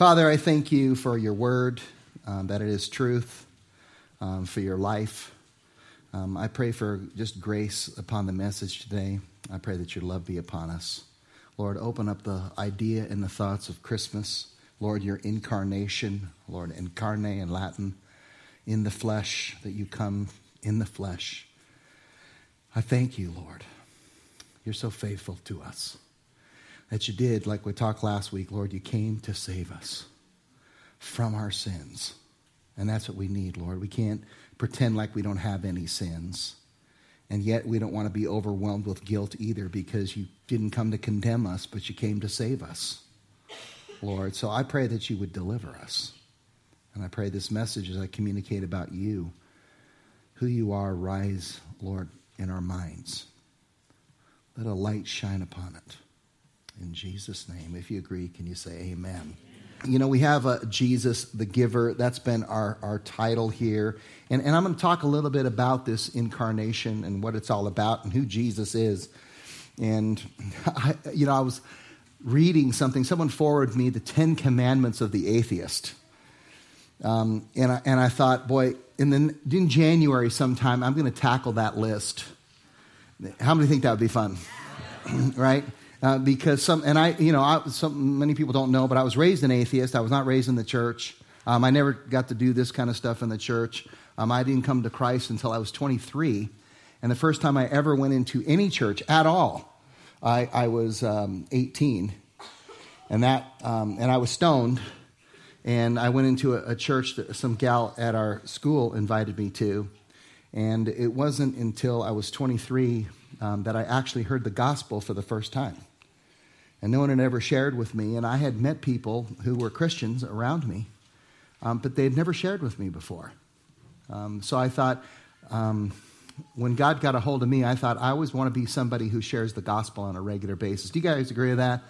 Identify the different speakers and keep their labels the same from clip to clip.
Speaker 1: Father, I thank you for your word, um, that it is truth, um, for your life. Um, I pray for just grace upon the message today. I pray that your love be upon us. Lord, open up the idea and the thoughts of Christmas. Lord, your incarnation, Lord, incarne in Latin, in the flesh, that you come in the flesh. I thank you, Lord. You're so faithful to us. That you did, like we talked last week, Lord, you came to save us from our sins. And that's what we need, Lord. We can't pretend like we don't have any sins. And yet we don't want to be overwhelmed with guilt either because you didn't come to condemn us, but you came to save us, Lord. So I pray that you would deliver us. And I pray this message as I communicate about you, who you are, rise, Lord, in our minds. Let a light shine upon it. In Jesus' name. If you agree, can you say amen? You know, we have a Jesus the Giver. That's been our, our title here. And, and I'm going to talk a little bit about this incarnation and what it's all about and who Jesus is. And, I, you know, I was reading something. Someone forwarded me the Ten Commandments of the Atheist. Um, and, I, and I thought, boy, in, the, in January sometime, I'm going to tackle that list. How many think that would be fun? right? Uh, because some, and I, you know, I, some, many people don't know, but I was raised an atheist. I was not raised in the church. Um, I never got to do this kind of stuff in the church. Um, I didn't come to Christ until I was 23. And the first time I ever went into any church at all, I, I was um, 18. And, that, um, and I was stoned. And I went into a, a church that some gal at our school invited me to. And it wasn't until I was 23 um, that I actually heard the gospel for the first time and no one had ever shared with me. And I had met people who were Christians around me, um, but they had never shared with me before. Um, so I thought, um, when God got a hold of me, I thought I always want to be somebody who shares the gospel on a regular basis. Do you guys agree with that?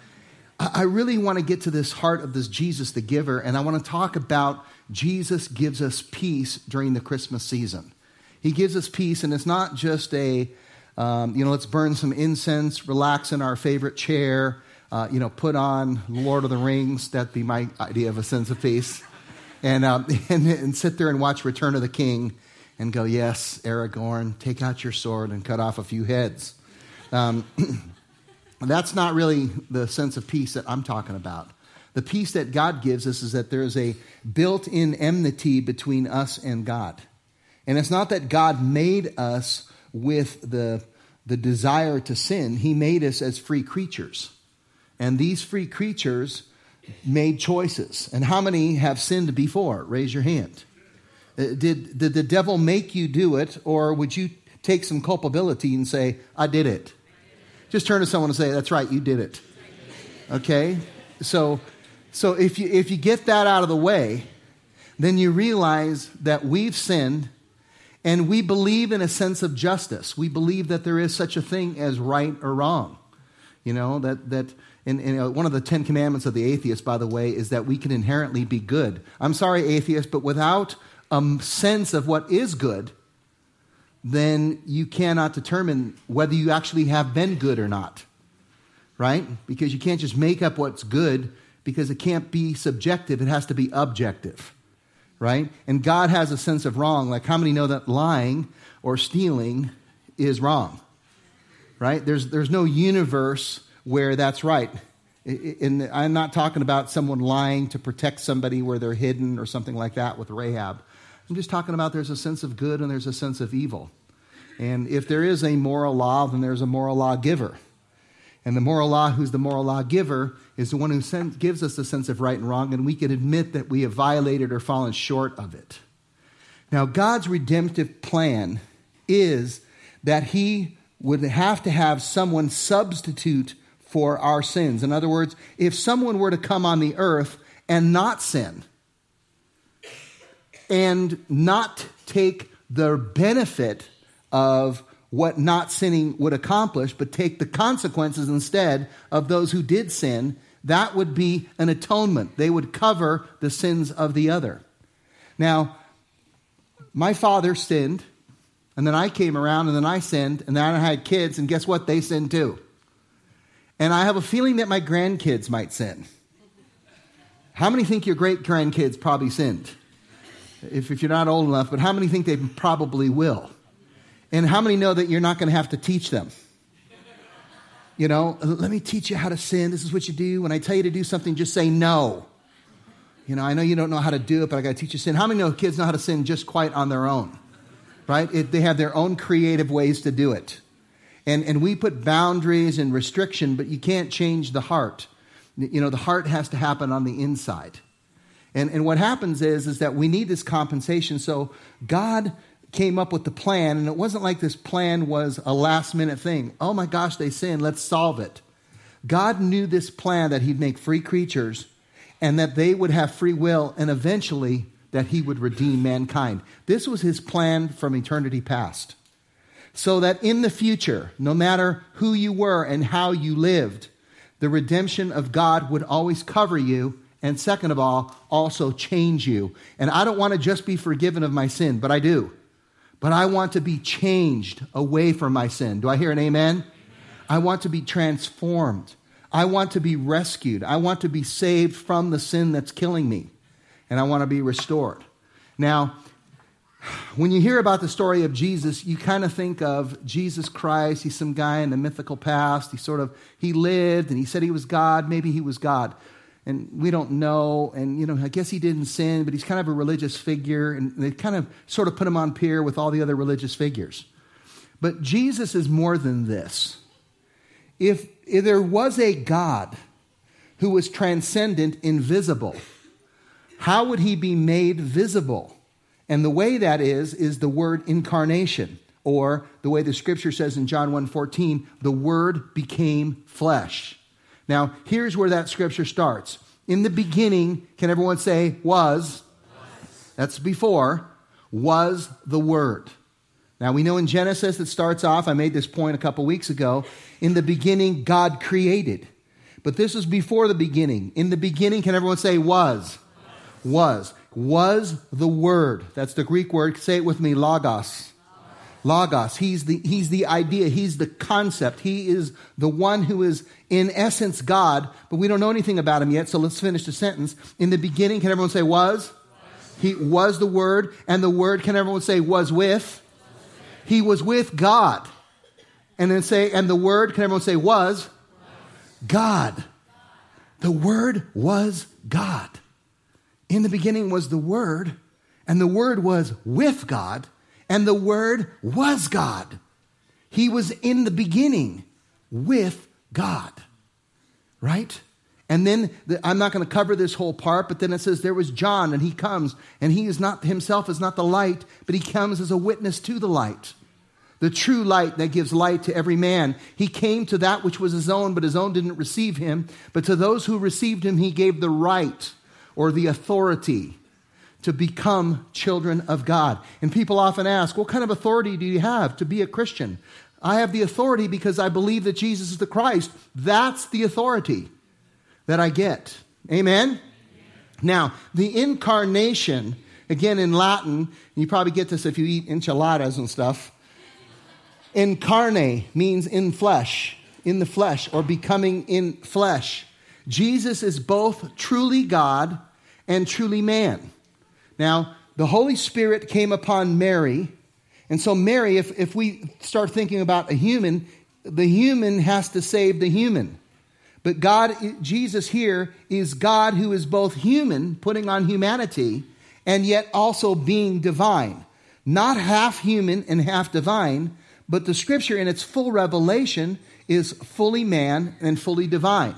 Speaker 1: I really want to get to this heart of this Jesus the giver, and I want to talk about Jesus gives us peace during the Christmas season. He gives us peace, and it's not just a, um, you know, let's burn some incense, relax in our favorite chair, uh, you know, put on Lord of the Rings. That'd be my idea of a sense of peace. And, um, and, and sit there and watch Return of the King and go, yes, Aragorn, take out your sword and cut off a few heads. Um, that's not really the sense of peace that I'm talking about. The peace that God gives us is that there is a built in enmity between us and God. And it's not that God made us with the, the desire to sin, He made us as free creatures. And these free creatures made choices. And how many have sinned before? Raise your hand. Uh, did, did the devil make you do it, or would you take some culpability and say, I did it? Just turn to someone and say, That's right, you did it. Okay? So, so if, you, if you get that out of the way, then you realize that we've sinned and we believe in a sense of justice. We believe that there is such a thing as right or wrong. You know, that, that and, and uh, one of the Ten Commandments of the atheist, by the way, is that we can inherently be good. I'm sorry, atheist, but without a sense of what is good, then you cannot determine whether you actually have been good or not. Right? Because you can't just make up what's good because it can't be subjective, it has to be objective. Right? And God has a sense of wrong. Like, how many know that lying or stealing is wrong? Right? There's, there's no universe where that's right. And I'm not talking about someone lying to protect somebody where they're hidden or something like that with Rahab. I'm just talking about there's a sense of good and there's a sense of evil. And if there is a moral law, then there's a moral law giver. And the moral law, who's the moral law giver, is the one who sends, gives us the sense of right and wrong, and we can admit that we have violated or fallen short of it. Now, God's redemptive plan is that He would have to have someone substitute for our sins. In other words, if someone were to come on the earth and not sin, and not take the benefit of what not sinning would accomplish, but take the consequences instead of those who did sin, that would be an atonement. They would cover the sins of the other. Now, my father sinned, and then I came around, and then I sinned, and then I had kids, and guess what? They sinned too. And I have a feeling that my grandkids might sin. How many think your great grandkids probably sinned? If, if you're not old enough, but how many think they probably will? And how many know that you're not going to have to teach them? You know, let me teach you how to sin. This is what you do. When I tell you to do something, just say no. You know, I know you don't know how to do it, but I got to teach you sin. How many know kids know how to sin just quite on their own? Right? It, they have their own creative ways to do it. And, and we put boundaries and restriction, but you can't change the heart. You know, the heart has to happen on the inside. And, and what happens is, is that we need this compensation. So God came up with the plan, and it wasn't like this plan was a last minute thing. Oh my gosh, they sinned, let's solve it. God knew this plan that He'd make free creatures and that they would have free will, and eventually that He would redeem mankind. This was His plan from eternity past. So that in the future, no matter who you were and how you lived, the redemption of God would always cover you and second of all, also change you. And I don't want to just be forgiven of my sin, but I do. But I want to be changed away from my sin. Do I hear an amen? amen? I want to be transformed. I want to be rescued. I want to be saved from the sin that's killing me. And I want to be restored. Now, when you hear about the story of Jesus, you kind of think of Jesus Christ. He's some guy in the mythical past. He sort of he lived and he said he was God. Maybe he was God and we don't know. And, you know, I guess he didn't sin, but he's kind of a religious figure. And they kind of sort of put him on peer with all the other religious figures. But Jesus is more than this. If, if there was a God who was transcendent, invisible, how would he be made visible? And the way that is, is the word incarnation, or the way the scripture says in John 1:14, the word became flesh. Now, here's where that scripture starts. In the beginning, can everyone say, was? was. That's before. Was the Word. Now, we know in Genesis it starts off, I made this point a couple weeks ago. In the beginning, God created. But this is before the beginning. In the beginning, can everyone say, was? Was. Was the Word. That's the Greek word. Say it with me, logos. Logos. He's the, he's the idea. He's the concept. He is the one who is, in essence, God, but we don't know anything about him yet, so let's finish the sentence. In the beginning, can everyone say was? He was the Word, and the Word, can everyone say was with? He was with God. And then say, and the Word, can everyone say was? God. The Word was God. In the beginning was the Word, and the Word was with God and the Word was God. He was in the beginning with God. Right? And then the, I'm not going to cover this whole part, but then it says there was John, and he comes, and he is not himself is not the light, but he comes as a witness to the light. The true light that gives light to every man. He came to that which was his own, but his own didn't receive him. But to those who received him, he gave the right or the authority to become children of God. And people often ask, What kind of authority do you have to be a Christian? I have the authority because I believe that Jesus is the Christ. That's the authority that I get. Amen? Now, the incarnation, again in Latin, you probably get this if you eat enchiladas and stuff. Incarne means in flesh, in the flesh, or becoming in flesh. Jesus is both truly God and truly man. Now, the Holy Spirit came upon Mary. And so, Mary, if, if we start thinking about a human, the human has to save the human. But God, Jesus here, is God who is both human, putting on humanity, and yet also being divine. Not half human and half divine, but the scripture in its full revelation is fully man and fully divine.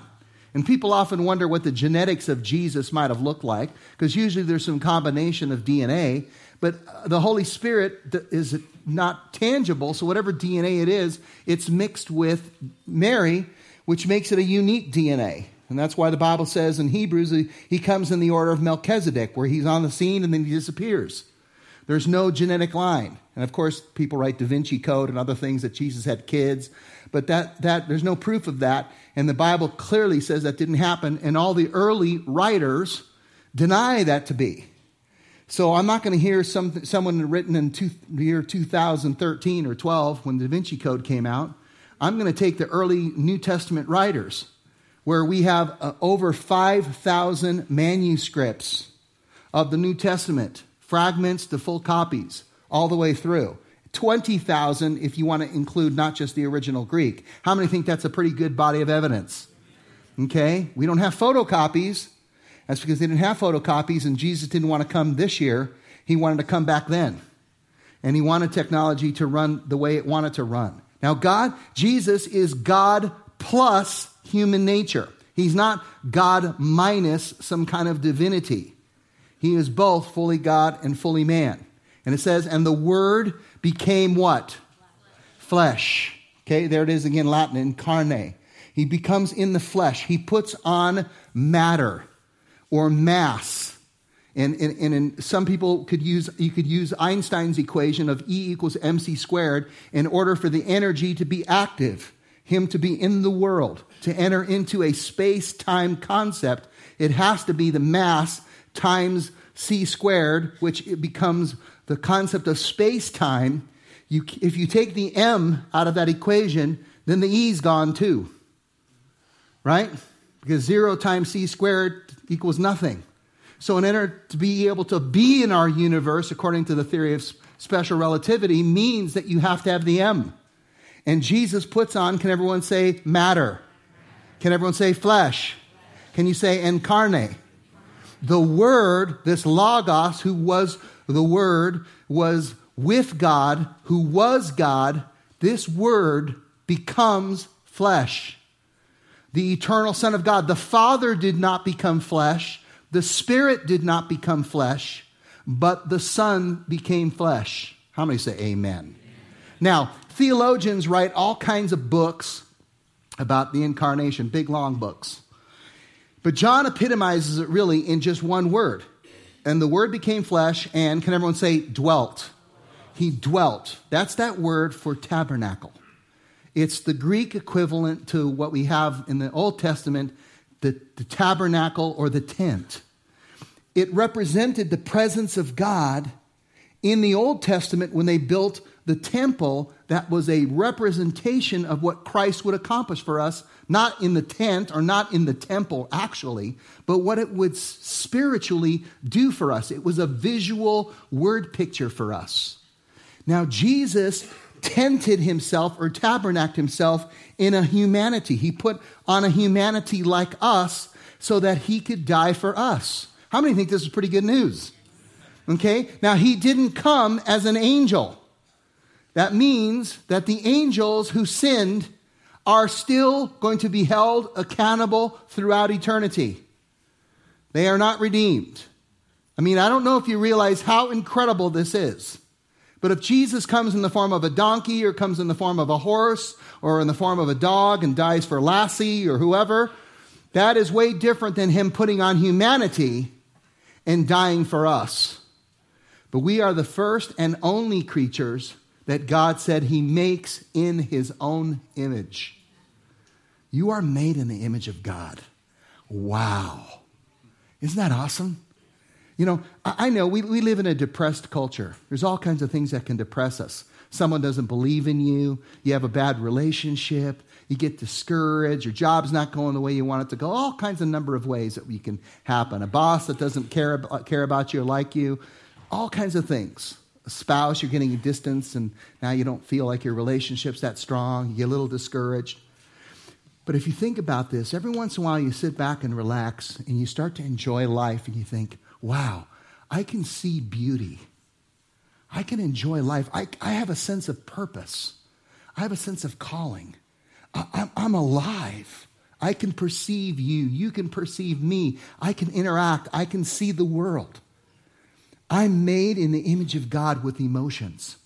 Speaker 1: And people often wonder what the genetics of Jesus might have looked like, because usually there's some combination of DNA, but uh, the Holy Spirit is not tangible, so whatever DNA it is, it's mixed with Mary, which makes it a unique DNA. And that's why the Bible says in Hebrews, he comes in the order of Melchizedek, where he's on the scene and then he disappears. There's no genetic line. And of course, people write Da Vinci Code and other things that Jesus had kids, but that, that there's no proof of that. And the Bible clearly says that didn't happen. And all the early writers deny that to be. So I'm not going to hear some, someone written in two, the year 2013 or 12 when Da Vinci Code came out. I'm going to take the early New Testament writers where we have uh, over 5,000 manuscripts of the New Testament, fragments to full copies, all the way through. 20,000 if you want to include not just the original Greek. How many think that's a pretty good body of evidence? Okay? We don't have photocopies. That's because they didn't have photocopies and Jesus didn't want to come this year. He wanted to come back then. And he wanted technology to run the way it wanted to run. Now, God, Jesus is God plus human nature. He's not God minus some kind of divinity. He is both fully God and fully man. And it says, and the Word became what? Flesh. Okay, there it is again, Latin, incarnate. He becomes in the flesh. He puts on matter or mass. And, and, and in, some people could use, you could use Einstein's equation of E equals mc squared in order for the energy to be active, him to be in the world, to enter into a space time concept. It has to be the mass times c squared, which becomes the concept of space time. You, if you take the m out of that equation, then the e's gone too right? Because zero times c squared equals nothing. So, in order to be able to be in our universe, according to the theory of special relativity, means that you have to have the M. And Jesus puts on, can everyone say matter? Can everyone say flesh? Can you say incarnate? The Word, this Logos, who was the Word, was with God, who was God, this Word becomes flesh the eternal Son of God. The Father did not become flesh, the Spirit did not become flesh, but the Son became flesh. How many say amen? amen? Now, theologians write all kinds of books about the incarnation, big long books. But John epitomizes it really in just one word. And the word became flesh and, can everyone say, dwelt? He dwelt. That's that word for tabernacle. It's the Greek equivalent to what we have in the Old Testament, the, the tabernacle or the tent. It represented the presence of God in the Old Testament when they built the temple that was a representation of what Christ would accomplish for us, not in the tent or not in the temple actually, but what it would spiritually do for us. It was a visual word picture for us. Now, Jesus tented himself or tabernacled himself in a humanity. He put on a humanity like us so that he could die for us. How many think this is pretty good news? Okay? Now, he didn't come as an angel. That means that the angels who sinned are still going to be held accountable throughout eternity. They are not redeemed. I mean, I don't know if you realize how incredible this is. But if Jesus comes in the form of a donkey or comes in the form of a horse or in the form of a dog and dies for Lassie or whoever, that is way different than him putting on humanity and dying for us. But we are the first and only creatures that God said he makes in his own image. You are made in the image of God. Wow. Isn't that awesome? You know, I know we, we live in a depressed culture. There's all kinds of things that can depress us. Someone doesn't believe in you, you have a bad relationship, you get discouraged, your job's not going the way you want it to go, all kinds of number of ways that we can happen. A boss that doesn't care, care about you or like you, all kinds of things. Spouse, you're getting a distance and now you don't feel like your relationship's that strong, you get a little discouraged. But if you think about this, every once in a while you sit back and relax and you start to enjoy life and you think, wow, I can see beauty. I can enjoy life. I, I have a sense of purpose. I have a sense of calling. I, I'm alive. I can perceive you. You can perceive me. I can interact. I can see the world. I'm made in the image of God with emotions.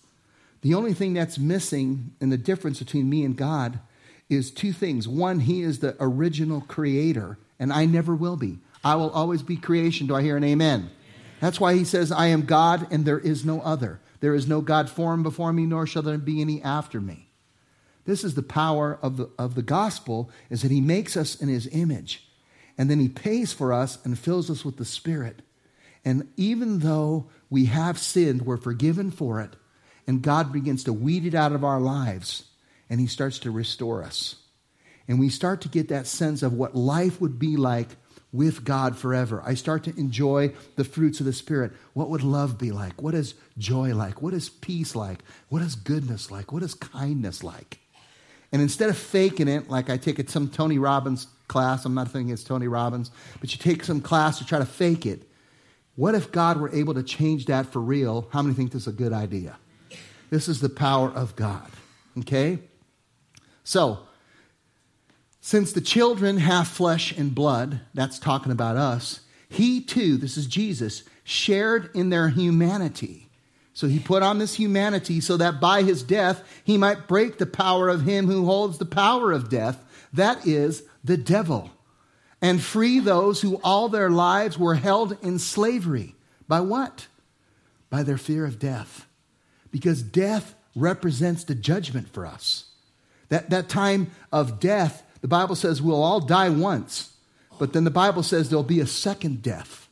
Speaker 1: The only thing that's missing in the difference between me and God is two things. One, He is the original creator, and I never will be. I will always be creation. Do I hear an amen? That's why he says, I am God and there is no other. There is no God formed before me, nor shall there be any after me. This is the power of the, of the gospel, is that he makes us in his image. And then he pays for us and fills us with the Spirit. And even though we have sinned, we're forgiven for it. And God begins to weed it out of our lives. And he starts to restore us. and we start to get that sense of what life would be like with God forever. I start to enjoy the fruits of the Spirit. What would love be like? What is joy like? What is peace like? What is goodness like? What is kindness like? And instead of faking it, like I take it some Tony Robbins class, I'm not thinking it's Tony Robbins, but you take some class to try to fake it. What if God were able to change that for real? How many think this is a good idea? This is the power of God. Okay? So, since the children have flesh and blood, that's talking about us, he too, this is Jesus, shared in their humanity. So he put on this humanity so that by his death he might break the power of him who holds the power of death, that is, the devil, and free those who all their lives were held in slavery. By what? By their fear of death. Because death represents the judgment for us. That, that time of death the Bible says we'll all die once, but then the Bible says there'll be a second death.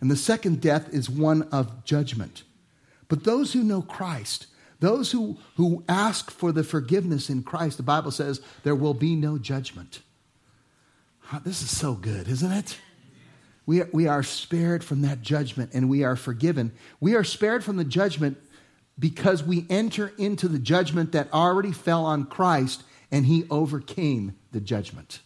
Speaker 1: And the second death is one of judgment. But those who know Christ, those who, who ask for the forgiveness in Christ, the Bible says there will be no judgment. This is so good, isn't it? We are, we are spared from that judgment and we are forgiven. We are spared from the judgment because we enter into the judgment that already fell on Christ and he overcame the judgment.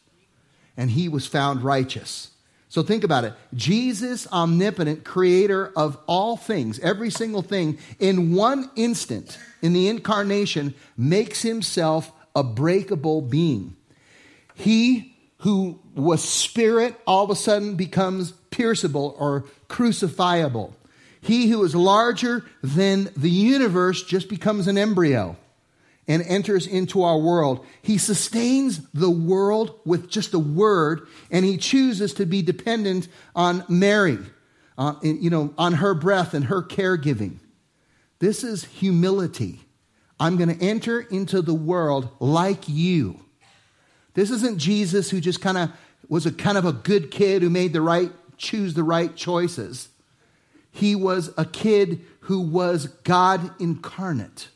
Speaker 1: And he was found righteous. So think about it. Jesus, omnipotent, creator of all things, every single thing, in one instant, in the incarnation, makes himself a breakable being. He who was spirit all of a sudden becomes pierceable or crucifiable. He who is larger than the universe just becomes an embryo and enters into our world. He sustains the world with just a word, and he chooses to be dependent on Mary, uh, you know, on her breath and her caregiving. This is humility. I'm going to enter into the world like you. This isn't Jesus who just kind of was a kind of a good kid who made the right choose the right choices. He was a kid who was God incarnate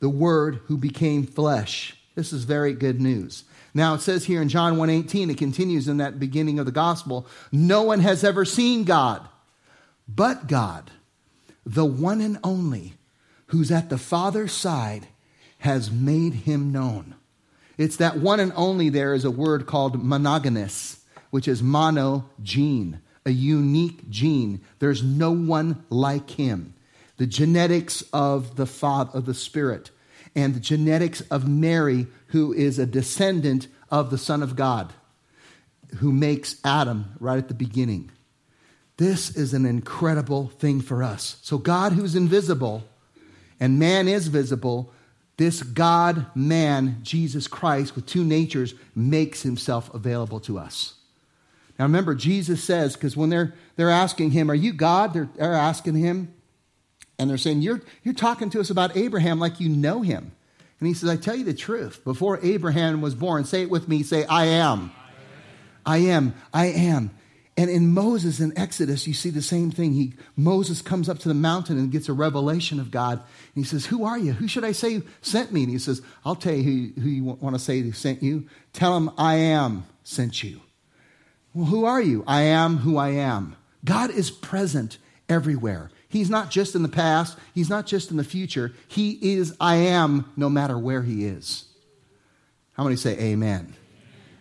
Speaker 1: the Word who became flesh. This is very good news. Now it says here in John 1:18 it continues in that beginning of the gospel, no one has ever seen God but God, the one and only who's at the Father's side has made him known. It's that one and only there is a word called monogamous, which is mono gene, a unique gene. There's no one like him. The genetics of the Father of the Spirit and the genetics of Mary, who is a descendant of the Son of God, who makes Adam right at the beginning. This is an incredible thing for us. So, God, who's invisible, and man is visible, this God man, Jesus Christ, with two natures, makes himself available to us. Now remember, Jesus says, because when they're, they're asking him, Are you God? They're, they're asking him, and they're saying, you're, you're talking to us about Abraham like you know him. And he says, I tell you the truth. Before Abraham was born, say it with me, say, I am. I am. I am. And in Moses in Exodus, you see the same thing. He, Moses comes up to the mountain and gets a revelation of God. And he says, Who are you? Who should I say sent me? And he says, I'll tell you who, who you want to say sent you. Tell him, I am sent you. Well, who are you? I am who I am. God is present everywhere. He's not just in the past, He's not just in the future. He is I am no matter where He is. How many say amen?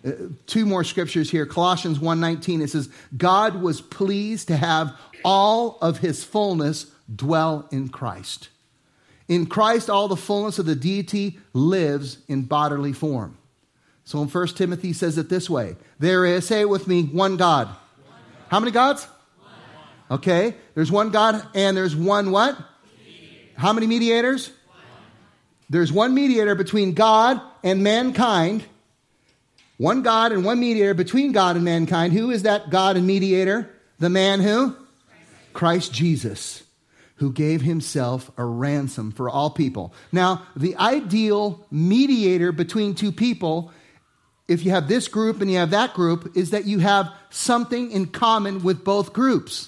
Speaker 1: Uh, two more scriptures here. Colossians 1:19 it says God was pleased to have all of his fullness dwell in Christ. In Christ all the fullness of the deity lives in bodily form. So in 1 Timothy says it this way. There is say it with me one God. One God. How many gods? Okay? There's one God and there's one what? Mediator. How many mediators? One. There's one mediator between God and mankind. One God and one mediator between God and mankind. Who is that God and mediator? The man who? Christ, Jesus, who gave himself a ransom for all people. Now, the ideal mediator between two people if you have this group and you have that group, is that you have something in common with both groups.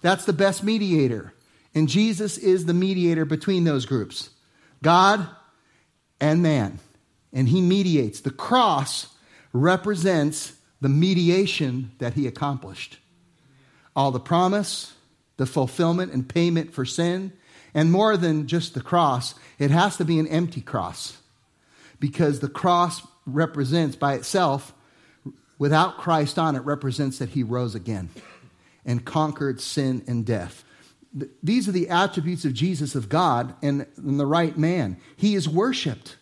Speaker 1: That's the best mediator. And Jesus is the mediator between those groups God and man. and he mediates. The cross represents the mediation that he accomplished. All the promise, the fulfillment and payment for sin, and more than just the cross, it has to be an empty cross because the cross represents by itself, without Christ on it, represents that he rose again and conquered sin and death. These are the attributes of Jesus, of God, and, the right man. He is worshiped.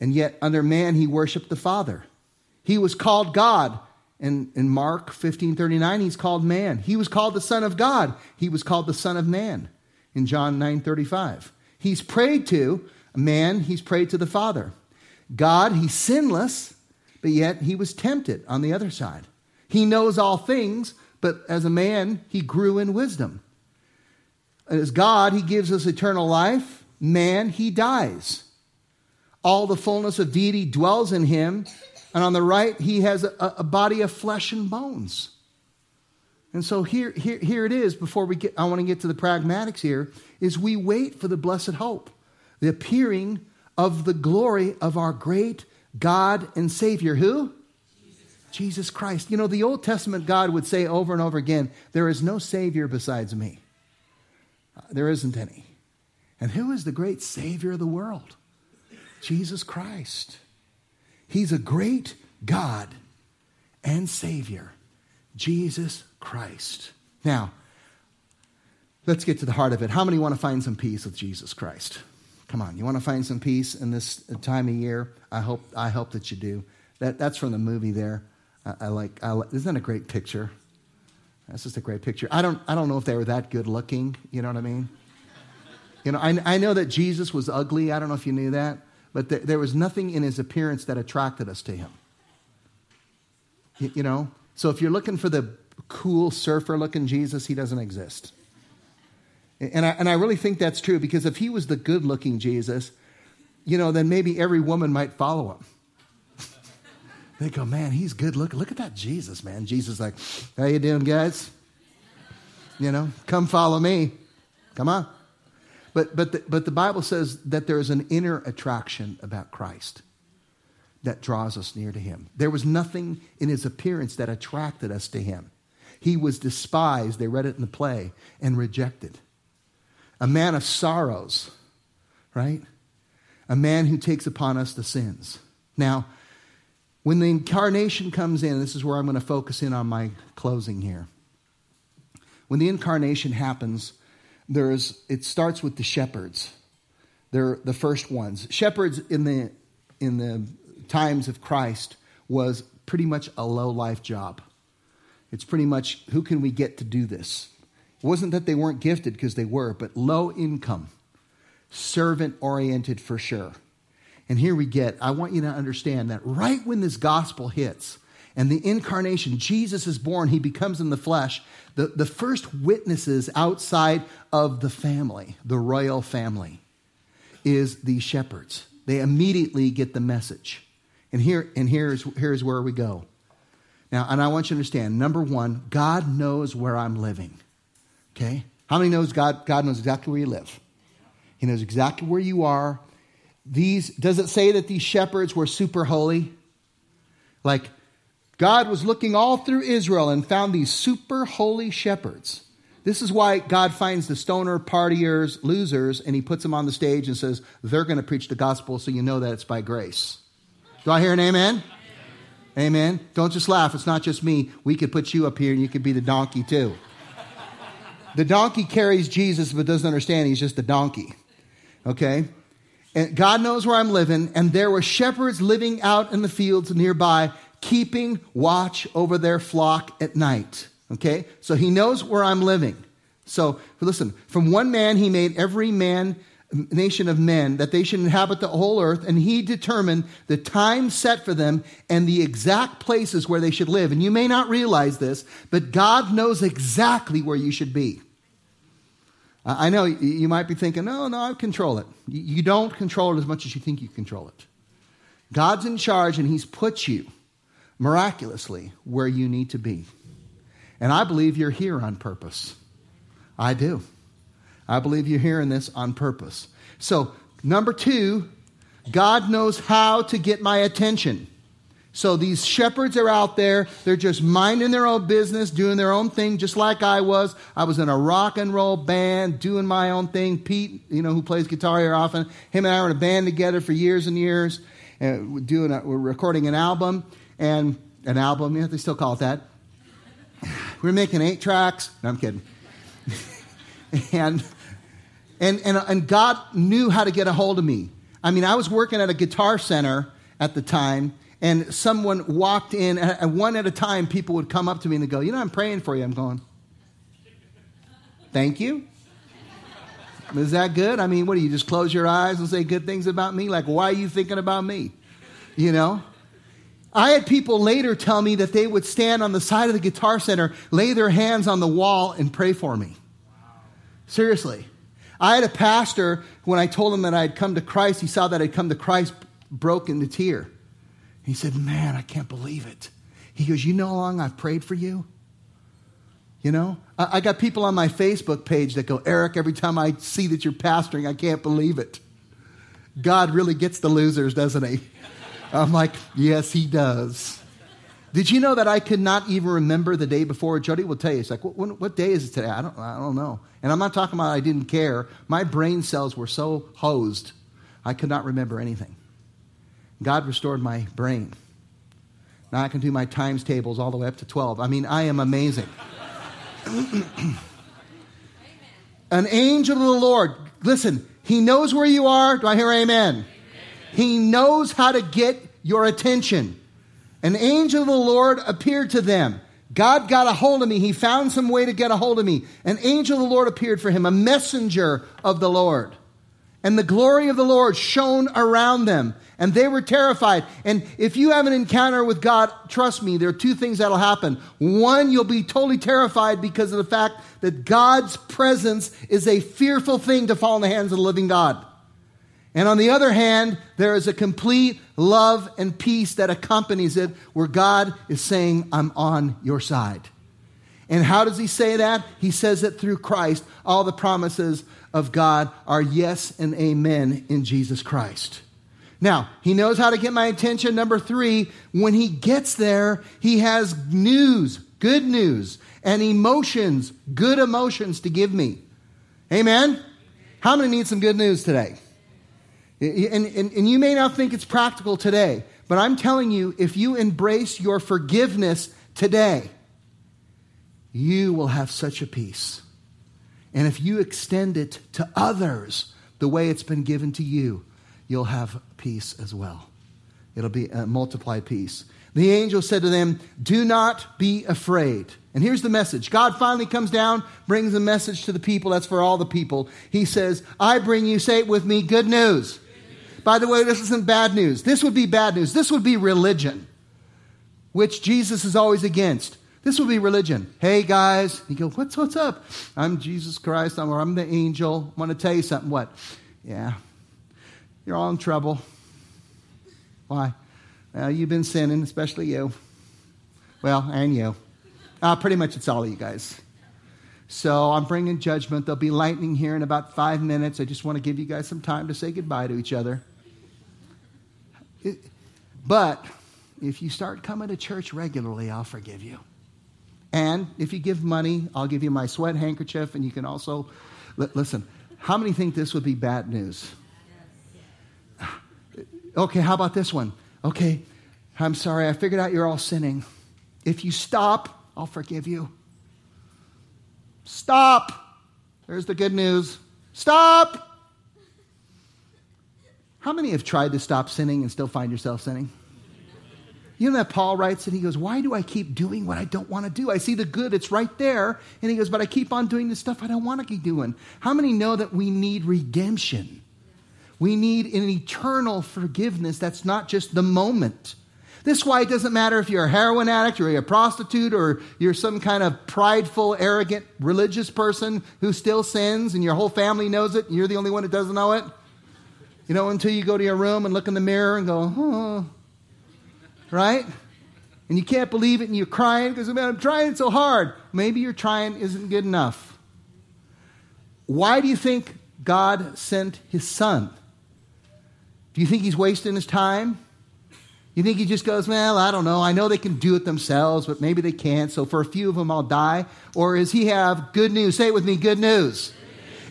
Speaker 1: And yet, under man, he worshiped the Father. He was called God. And in Mark 15 39, he's called man. He was called the Son of God. He was called the Son of Man in John 9 35. He's prayed to man, he's prayed to the Father. God, he's sinless, but yet he was tempted on the other side. He knows all things, but as a man, he grew in wisdom. As God, he gives us eternal life. Man, he dies. All the fullness of deity dwells in him. And on the right, he has a, a body of flesh and bones. And so here, here, here it is, before we get, I want to get to the pragmatics here, is we wait for the blessed hope, the appearing of the glory of our great God and Savior. Who? Jesus Christ. You know, the Old Testament God would say over and over again, There is no Savior besides me. There isn't any. And who is the great Savior of the world? Jesus Christ. He's a great God and Savior, Jesus Christ. Now, let's get to the heart of it. How many want to find some peace with Jesus Christ? Come on, you want to find some peace in this time of year? I hope, I hope that you do. That, that's from the movie there. I, I like, I, isn't that a great picture? That's just a great picture. I don't, I don't know if they were that good looking. You know what I mean? You know, I, I know that Jesus was ugly. I don't know if you knew that. But th- there was nothing in his appearance that attracted us to him. You, you know? So if you're looking for the cool surfer looking Jesus, he doesn't exist. And I, and I really think that's true because if he was the good looking Jesus, you know, then maybe every woman might follow him. they go, man, he's good looking. Look at that Jesus, man. Jesus like, how you doing, guys? You know, come follow me. Come on. But, but, the, but the Bible says that there is an inner attraction about Christ that draws us near to him. There was nothing in his appearance that attracted us to him. He was despised, they read it in the play, and rejected a man of sorrows, right? A man who takes upon us the sins. Now, when the incarnation comes in, this is where I'm going to focus in on my closing here. When the incarnation happens, there's it starts with the shepherds. They're the first ones. Shepherds in the in the times of Christ was pretty much a low life job. It's pretty much who can we get to do this? It wasn't that they weren't gifted because they were, but low income, servant oriented for sure. And here we get, I want you to understand that right when this gospel hits and the incarnation, Jesus is born, he becomes in the flesh, the, the first witnesses outside of the family, the royal family, is the shepherds. They immediately get the message. And here and here's here's where we go. Now, and I want you to understand, number one, God knows where I'm living. Okay? How many knows God, God knows exactly where you live? He knows exactly where you are. These, does it say that these shepherds were super holy? Like, God was looking all through Israel and found these super holy shepherds. This is why God finds the stoner, partiers, losers, and he puts them on the stage and says, they're going to preach the gospel so you know that it's by grace. Do I hear an amen? Amen. amen. Don't just laugh. It's not just me. We could put you up here and you could be the donkey too. The donkey carries Jesus but doesn't understand he's just a donkey. Okay? And God knows where I'm living, and there were shepherds living out in the fields nearby, keeping watch over their flock at night. Okay? So he knows where I'm living. So listen, from one man he made every man nation of men that they should inhabit the whole earth and he determined the time set for them and the exact places where they should live and you may not realize this but god knows exactly where you should be I know you might be thinking, no, no, I control it. You don't control it as much as you think you control it. God's in charge and He's put you miraculously where you need to be. And I believe you're here on purpose. I do. I believe you're hearing this on purpose. So, number two, God knows how to get my attention. So these shepherds are out there. They're just minding their own business, doing their own thing, just like I was. I was in a rock and roll band, doing my own thing. Pete, you know, who plays guitar here often, him and I were in a band together for years and years. And doing a, we're recording an album and an album. Yeah, they still call it that. We are making eight tracks. No, I'm kidding. and and and and God knew how to get a hold of me. I mean, I was working at a guitar center at the time and someone walked in, and one at a time, people would come up to me and go, You know, I'm praying for you. I'm going, Thank you. Is that good? I mean, what do you just close your eyes and say good things about me? Like, why are you thinking about me? You know? I had people later tell me that they would stand on the side of the guitar center, lay their hands on the wall, and pray for me. Seriously. I had a pastor, when I told him that I had come to Christ, he saw that I'd come to Christ, broke into tear. He said, Man, I can't believe it. He goes, You know how long I've prayed for you? You know, I, I got people on my Facebook page that go, Eric, every time I see that you're pastoring, I can't believe it. God really gets the losers, doesn't he? I'm like, Yes, he does. Did you know that I could not even remember the day before? Jody will tell you. It's like, what, what, day is it today? I don't, I don't know. And I'm not talking about I didn't care. My brain cells were so hosed, I could not remember anything. God restored my brain. Now I can do my times tables all the way up to 12. I mean, I am amazing. An angel of the Lord, listen, he knows where you are. Do I hear amen? He knows how to get your attention. An angel of the Lord appeared to them. God got a hold of me. He found some way to get a hold of me. An angel of the Lord appeared for him, a messenger of the Lord. And the glory of the Lord shone around them and they were terrified. And if you have an encounter with God, trust me, there are two things that'll happen. One, you'll be totally terrified because of the fact that God's presence is a fearful thing to fall in the hands of the living God. And on the other hand, there is a complete love and peace that accompanies it where God is saying, I'm on your side. And how does he say that? He says it through Christ. All the promises of God are yes and amen in Jesus Christ. Now, he knows how to get my attention. Number three, when he gets there, he has news, good news, and emotions, good emotions to give me. Amen? How many need some good news today? And, and, and you may not think it's practical today, but I'm telling you, if you embrace your forgiveness today, you will have such a peace. And if you extend it to others the way it's been given to you, you'll have peace as well. It'll be a multiplied peace. The angel said to them, Do not be afraid. And here's the message God finally comes down, brings a message to the people. That's for all the people. He says, I bring you, say it with me, good news. By the way, this isn't bad news. This would be bad news. This would be religion, which Jesus is always against. This would be religion. Hey guys, you go, what's what's up? I'm Jesus Christ. I'm, or I'm the angel. I want to tell you something. What? Yeah, you're all in trouble. Why? Well, you've been sinning, especially you. Well, and you. Uh, pretty much it's all of you guys. So I'm bringing judgment. There'll be lightning here in about five minutes. I just want to give you guys some time to say goodbye to each other. It, but if you start coming to church regularly, I'll forgive you. And if you give money, I'll give you my sweat handkerchief, and you can also listen. How many think this would be bad news? Okay, how about this one? Okay, I'm sorry, I figured out you're all sinning. If you stop, I'll forgive you. Stop. There's the good news. Stop. How many have tried to stop sinning and still find yourself sinning? You know that Paul writes and he goes, Why do I keep doing what I don't want to do? I see the good, it's right there. And he goes, But I keep on doing the stuff I don't want to keep doing. How many know that we need redemption? We need an eternal forgiveness that's not just the moment. This is why it doesn't matter if you're a heroin addict or you're a prostitute or you're some kind of prideful, arrogant religious person who still sins and your whole family knows it and you're the only one that doesn't know it. You know, until you go to your room and look in the mirror and go, oh, right? And you can't believe it and you're crying because, man, I'm trying so hard. Maybe your trying isn't good enough. Why do you think God sent his son? Do you think he's wasting his time? You think he just goes, well, I don't know. I know they can do it themselves, but maybe they can't. So for a few of them, I'll die. Or does he have good news? Say it with me good news.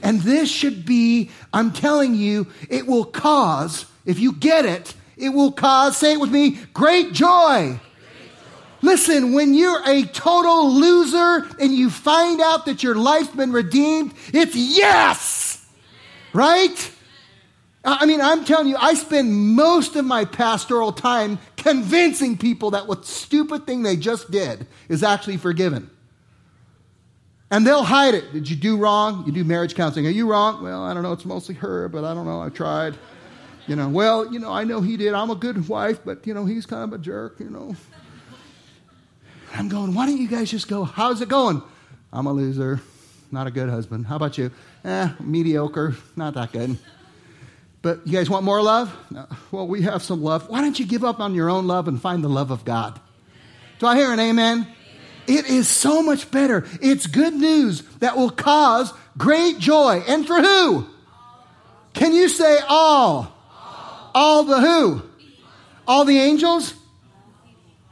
Speaker 1: And this should be, I'm telling you, it will cause, if you get it, it will cause, say it with me, great joy. Listen, when you're a total loser and you find out that your life's been redeemed, it's yes! Right? I mean, I'm telling you, I spend most of my pastoral time convincing people that what stupid thing they just did is actually forgiven. And they'll hide it. Did you do wrong? You do marriage counseling. Are you wrong? Well, I don't know. It's mostly her, but I don't know. I tried. You know, well, you know, I know he did. I'm a good wife, but, you know, he's kind of a jerk, you know. I'm going, why don't you guys just go, how's it going? I'm a loser, not a good husband. How about you? Eh, mediocre, not that good. But you guys want more love? No. Well, we have some love. Why don't you give up on your own love and find the love of God? Do I hear an amen? It is so much better. It's good news that will cause great joy. And for who? Can you say all? All, all the who? All the angels?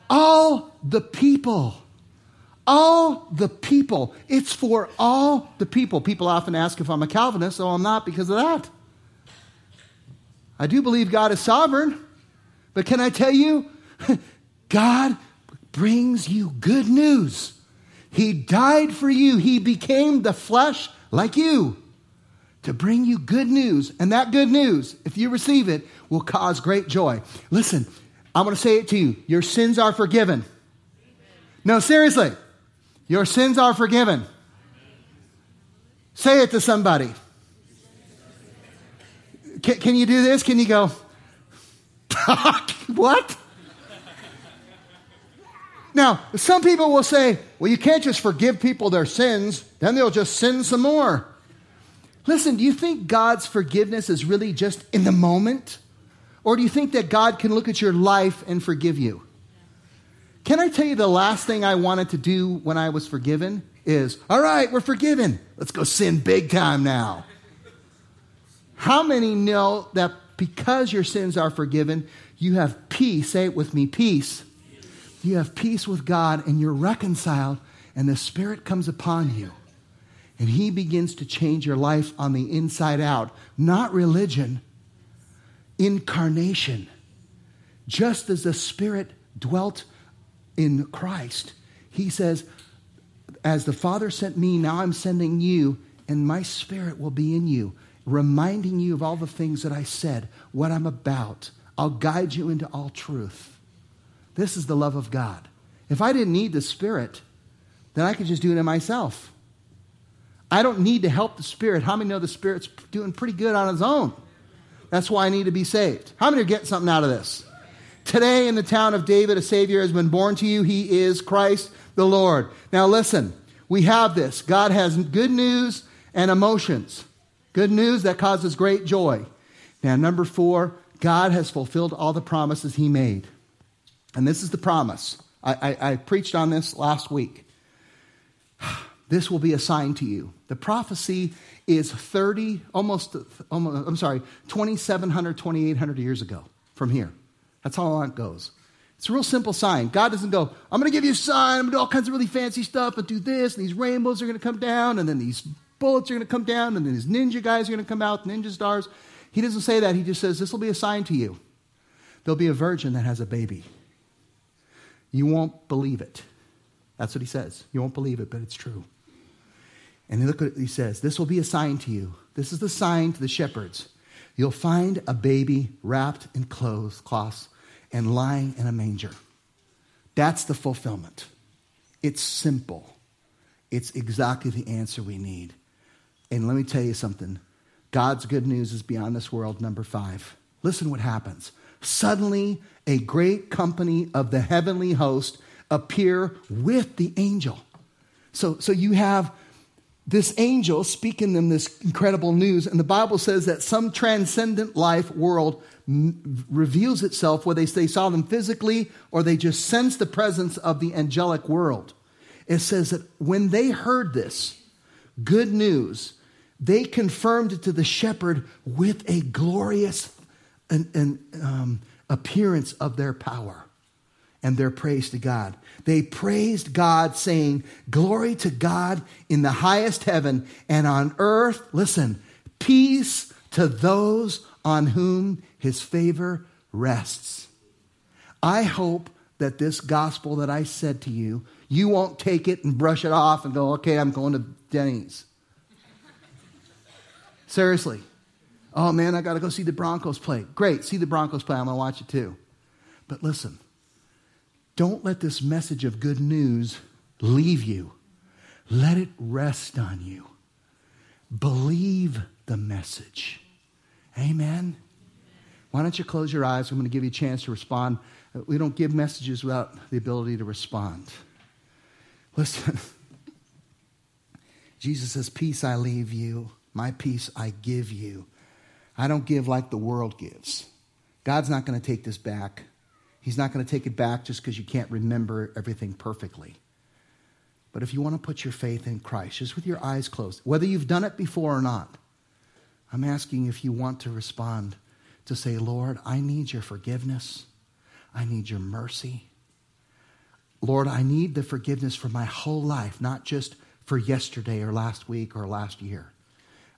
Speaker 1: All the people. All the people. It's for all the people. People often ask if I'm a Calvinist, so I'm not because of that. I do believe God is sovereign, but can I tell you, God brings you good news. He died for you, He became the flesh like you to bring you good news. And that good news, if you receive it, will cause great joy. Listen, I'm going to say it to you your sins are forgiven. No, seriously, your sins are forgiven. Say it to somebody. Can, can you do this? Can you go, what? Now, some people will say, well, you can't just forgive people their sins, then they'll just sin some more. Listen, do you think God's forgiveness is really just in the moment? Or do you think that God can look at your life and forgive you? Can I tell you the last thing I wanted to do when I was forgiven is, all right, we're forgiven. Let's go sin big time now. How many know that because your sins are forgiven, you have peace? Say it with me peace. You have peace with God and you're reconciled, and the Spirit comes upon you. And He begins to change your life on the inside out. Not religion, incarnation. Just as the Spirit dwelt in Christ, He says, As the Father sent me, now I'm sending you, and my Spirit will be in you reminding you of all the things that I said, what I'm about. I'll guide you into all truth. This is the love of God. If I didn't need the Spirit, then I could just do it in myself. I don't need to help the Spirit. How many know the Spirit's doing pretty good on his own? That's why I need to be saved. How many are getting something out of this? Today in the town of David, a Savior has been born to you. He is Christ the Lord. Now listen, we have this. God has good news and emotions. Good news that causes great joy. Now, number four, God has fulfilled all the promises he made. And this is the promise. I, I, I preached on this last week. This will be a sign to you. The prophecy is 30, almost, almost I'm sorry, 2,700, 2,800 years ago from here. That's how long it goes. It's a real simple sign. God doesn't go, I'm going to give you a sign, I'm going to do all kinds of really fancy stuff and do this, and these rainbows are going to come down, and then these bullets are going to come down, and then these ninja guys are going to come out, ninja stars. He doesn't say that. He just says, This will be a sign to you. There'll be a virgin that has a baby. You won't believe it. That's what he says. You won't believe it, but it's true. And look what he says This will be a sign to you. This is the sign to the shepherds. You'll find a baby wrapped in clothes, cloths, and lying in a manger. That's the fulfillment. It's simple. It's exactly the answer we need. And let me tell you something God's good news is beyond this world, number five. Listen what happens. Suddenly, a great company of the heavenly host appear with the angel. So, so you have this angel speaking them this incredible news, and the Bible says that some transcendent life world m- reveals itself, whether they, they saw them physically or they just sense the presence of the angelic world. It says that when they heard this good news, they confirmed it to the shepherd with a glorious an, an um, appearance of their power and their praise to God. They praised God, saying, Glory to God in the highest heaven, and on earth, listen, peace to those on whom his favor rests. I hope that this gospel that I said to you, you won't take it and brush it off and go, okay, I'm going to Denny's. Seriously. Oh man, I got to go see the Broncos play. Great, see the Broncos play. I'm going to watch it too. But listen, don't let this message of good news leave you. Let it rest on you. Believe the message. Amen. Why don't you close your eyes? I'm going to give you a chance to respond. We don't give messages without the ability to respond. Listen. Jesus says, Peace I leave you, my peace I give you. I don't give like the world gives. God's not going to take this back. He's not going to take it back just because you can't remember everything perfectly. But if you want to put your faith in Christ, just with your eyes closed, whether you've done it before or not, I'm asking if you want to respond to say, Lord, I need your forgiveness. I need your mercy. Lord, I need the forgiveness for my whole life, not just for yesterday or last week or last year.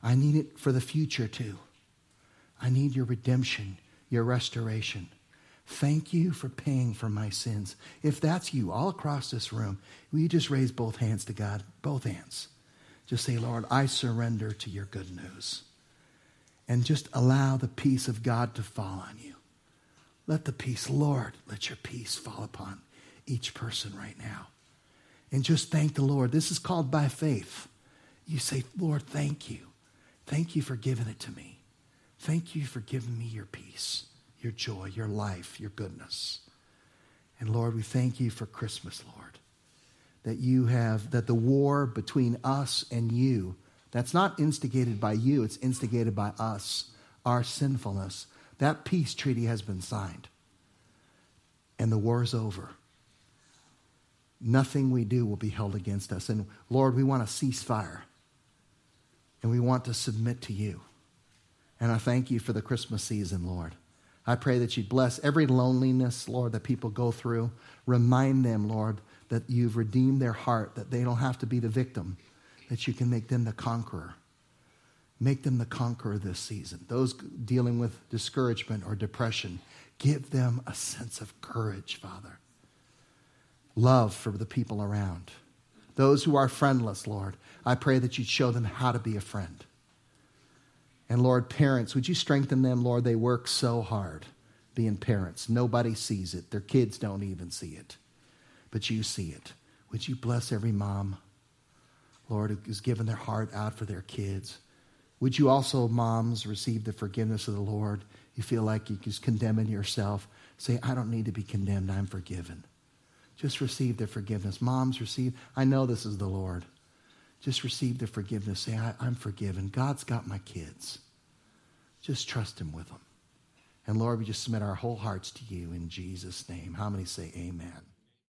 Speaker 1: I need it for the future too. I need your redemption, your restoration. Thank you for paying for my sins. If that's you, all across this room, will you just raise both hands to God? Both hands. Just say, Lord, I surrender to your good news. And just allow the peace of God to fall on you. Let the peace, Lord, let your peace fall upon each person right now. And just thank the Lord. This is called by faith. You say, Lord, thank you. Thank you for giving it to me. Thank you for giving me your peace your joy, your life, your goodness. And Lord, we thank you for Christmas, Lord, that you have, that the war between us and you, that's not instigated by you, it's instigated by us, our sinfulness. That peace treaty has been signed. And the war is over. Nothing we do will be held against us. And Lord, we want a ceasefire. And we want to submit to you. And I thank you for the Christmas season, Lord. I pray that you'd bless every loneliness, Lord, that people go through. Remind them, Lord, that you've redeemed their heart, that they don't have to be the victim, that you can make them the conqueror. Make them the conqueror this season. Those dealing with discouragement or depression, give them a sense of courage, Father. Love for the people around. Those who are friendless, Lord, I pray that you'd show them how to be a friend. And Lord, parents, would you strengthen them, Lord? They work so hard being parents. Nobody sees it, their kids don't even see it, but you see it. Would you bless every mom, Lord, who has given their heart out for their kids? Would you also, moms, receive the forgiveness of the Lord? You feel like you're just condemning yourself. Say, I don't need to be condemned, I'm forgiven. Just receive the forgiveness. Moms, receive. I know this is the Lord. Just receive the forgiveness. Say, I, am forgiven. God's got my kids. Just trust Him with them. And Lord, we just submit our whole hearts to you in Jesus' name. How many say amen?